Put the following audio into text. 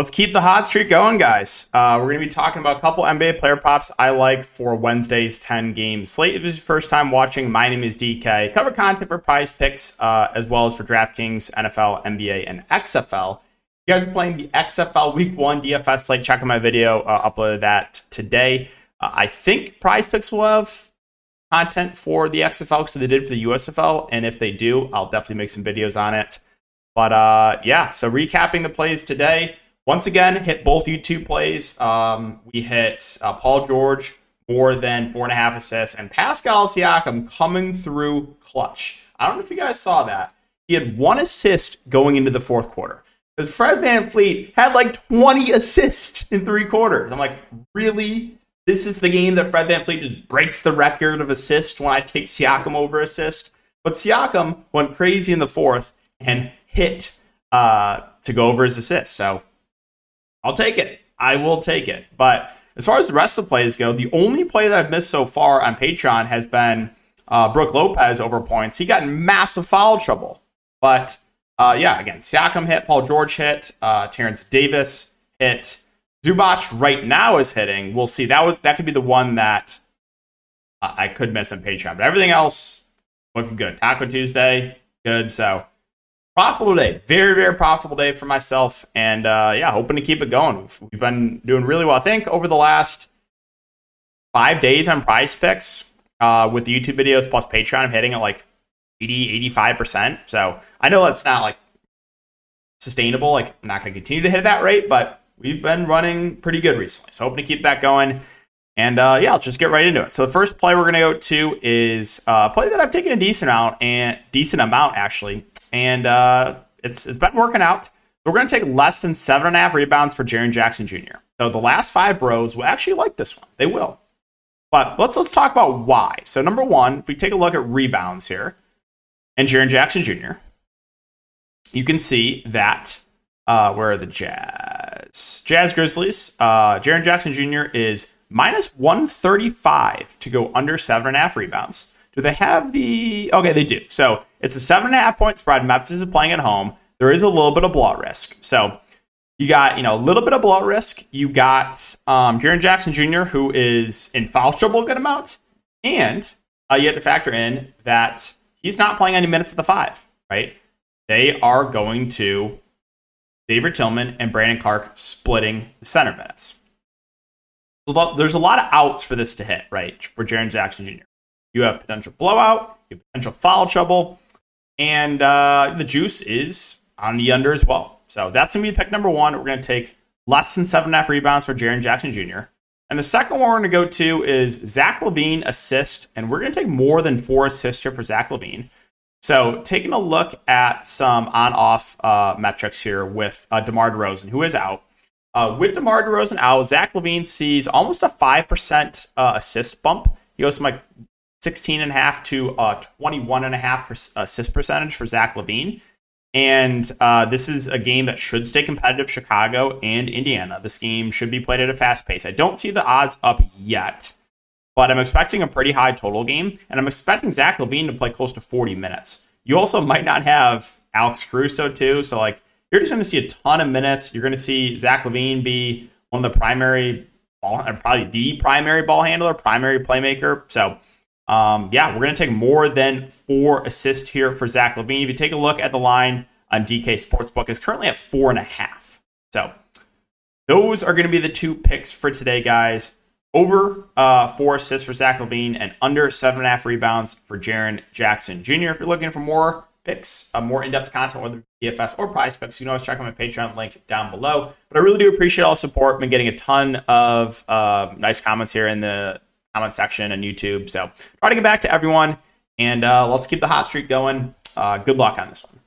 Let's keep the hot streak going, guys. Uh, we're going to be talking about a couple NBA player props I like for Wednesday's 10 game slate. If this is your first time watching, my name is DK. Cover content for prize picks uh, as well as for DraftKings, NFL, NBA, and XFL. You guys are playing the XFL Week 1 DFS slate. Check out my video. Uh, uploaded that today. Uh, I think prize picks will have content for the XFL because they did for the USFL. And if they do, I'll definitely make some videos on it. But uh, yeah, so recapping the plays today. Once again, hit both YouTube plays. Um, we hit uh, Paul George more than four and a half assists, and Pascal Siakam coming through clutch. I don't know if you guys saw that. He had one assist going into the fourth quarter. But Fred VanVleet had like 20 assists in three quarters. I'm like, really? This is the game that Fred VanVleet just breaks the record of assist when I take Siakam over assist. But Siakam went crazy in the fourth and hit uh, to go over his assist. So I'll take it. I will take it. But as far as the rest of the plays go, the only play that I've missed so far on Patreon has been uh, Brook Lopez over points. He got in massive foul trouble. But uh, yeah, again, Siakam hit, Paul George hit, uh, Terence Davis hit. Zubac right now is hitting. We'll see. That was that could be the one that uh, I could miss on Patreon. But everything else looking good. Taco Tuesday, good. So profitable day, very very profitable day for myself, and uh, yeah, hoping to keep it going. We've been doing really well. I think over the last five days on Prize Picks uh, with the YouTube videos plus Patreon, I'm hitting at like 80, 85 percent. So I know that's not like sustainable. Like I'm not going to continue to hit that rate, but we've been running pretty good recently. So hoping to keep that going. And uh, yeah, let's just get right into it. So the first play we're going to go to is a play that I've taken a decent amount and decent amount actually and uh, it's it's been working out. We're going to take less than seven and a half rebounds for Jaren Jackson Jr. So the last five bros will actually like this one. They will. But let's let's talk about why. So number one, if we take a look at rebounds here, and Jaren Jackson Jr., you can see that uh, where are the Jazz? Jazz Grizzlies. Uh, Jaren Jackson Jr. is minus 135 to go under seven and a half rebounds. Do they have the? Okay, they do. So it's a seven and a half point spread. Memphis is playing at home. There is a little bit of blowout risk. So you got you know a little bit of blowout risk. You got um, Jaren Jackson Jr., who is in foul trouble a good amount, and uh, you have to factor in that he's not playing any minutes at the five. Right? They are going to David Tillman and Brandon Clarke splitting the center minutes. there's a lot of outs for this to hit, right? For Jaren Jackson Jr. You have potential blowout, you have potential foul trouble, and uh, the juice is on the under as well. So that's going to be pick number one. We're going to take less than seven and a half rebounds for Jaren Jackson Jr. And the second one we're going to go to is Zach LaVine assist, and we're going to take more than four assists here for Zach LaVine. So taking a look at some on-off uh, metrics here with uh, DeMar DeRozan, who is out. Uh, with DeMar DeRozan out, Zach LaVine sees almost a 5% uh, assist bump. He goes from like 16 and a half to uh, 21 and a half assist percentage for Zach LaVine. And uh, this is a game that should stay competitive, Chicago and Indiana. This game should be played at a fast pace. I don't see the odds up yet, but I'm expecting a pretty high total game, and I'm expecting Zach LaVine to play close to 40 minutes. You also might not have Alex Caruso, too. So, like, you're just going to see a ton of minutes. You're going to see Zach LaVine be one of the primary, ball, probably the primary ball handler, primary playmaker. So, um, yeah, we're going to take more than four assists here for Zach LaVine. If you take a look at the line on DK Sportsbook, it's currently at four and a half. So those are going to be the two picks for today, guys. Over uh, four assists for Zach LaVine and under seven and a half rebounds for Jaren Jackson Jr. If you're looking for more picks, uh, more in-depth content, whether DFS or prize picks, you can always check out my Patreon link down below. But I really do appreciate all the support. I've been getting a ton of uh, nice comments here in the comment section and YouTube. So try to get back to everyone, and uh, let's keep the hot streak going. Uh, good luck on this one.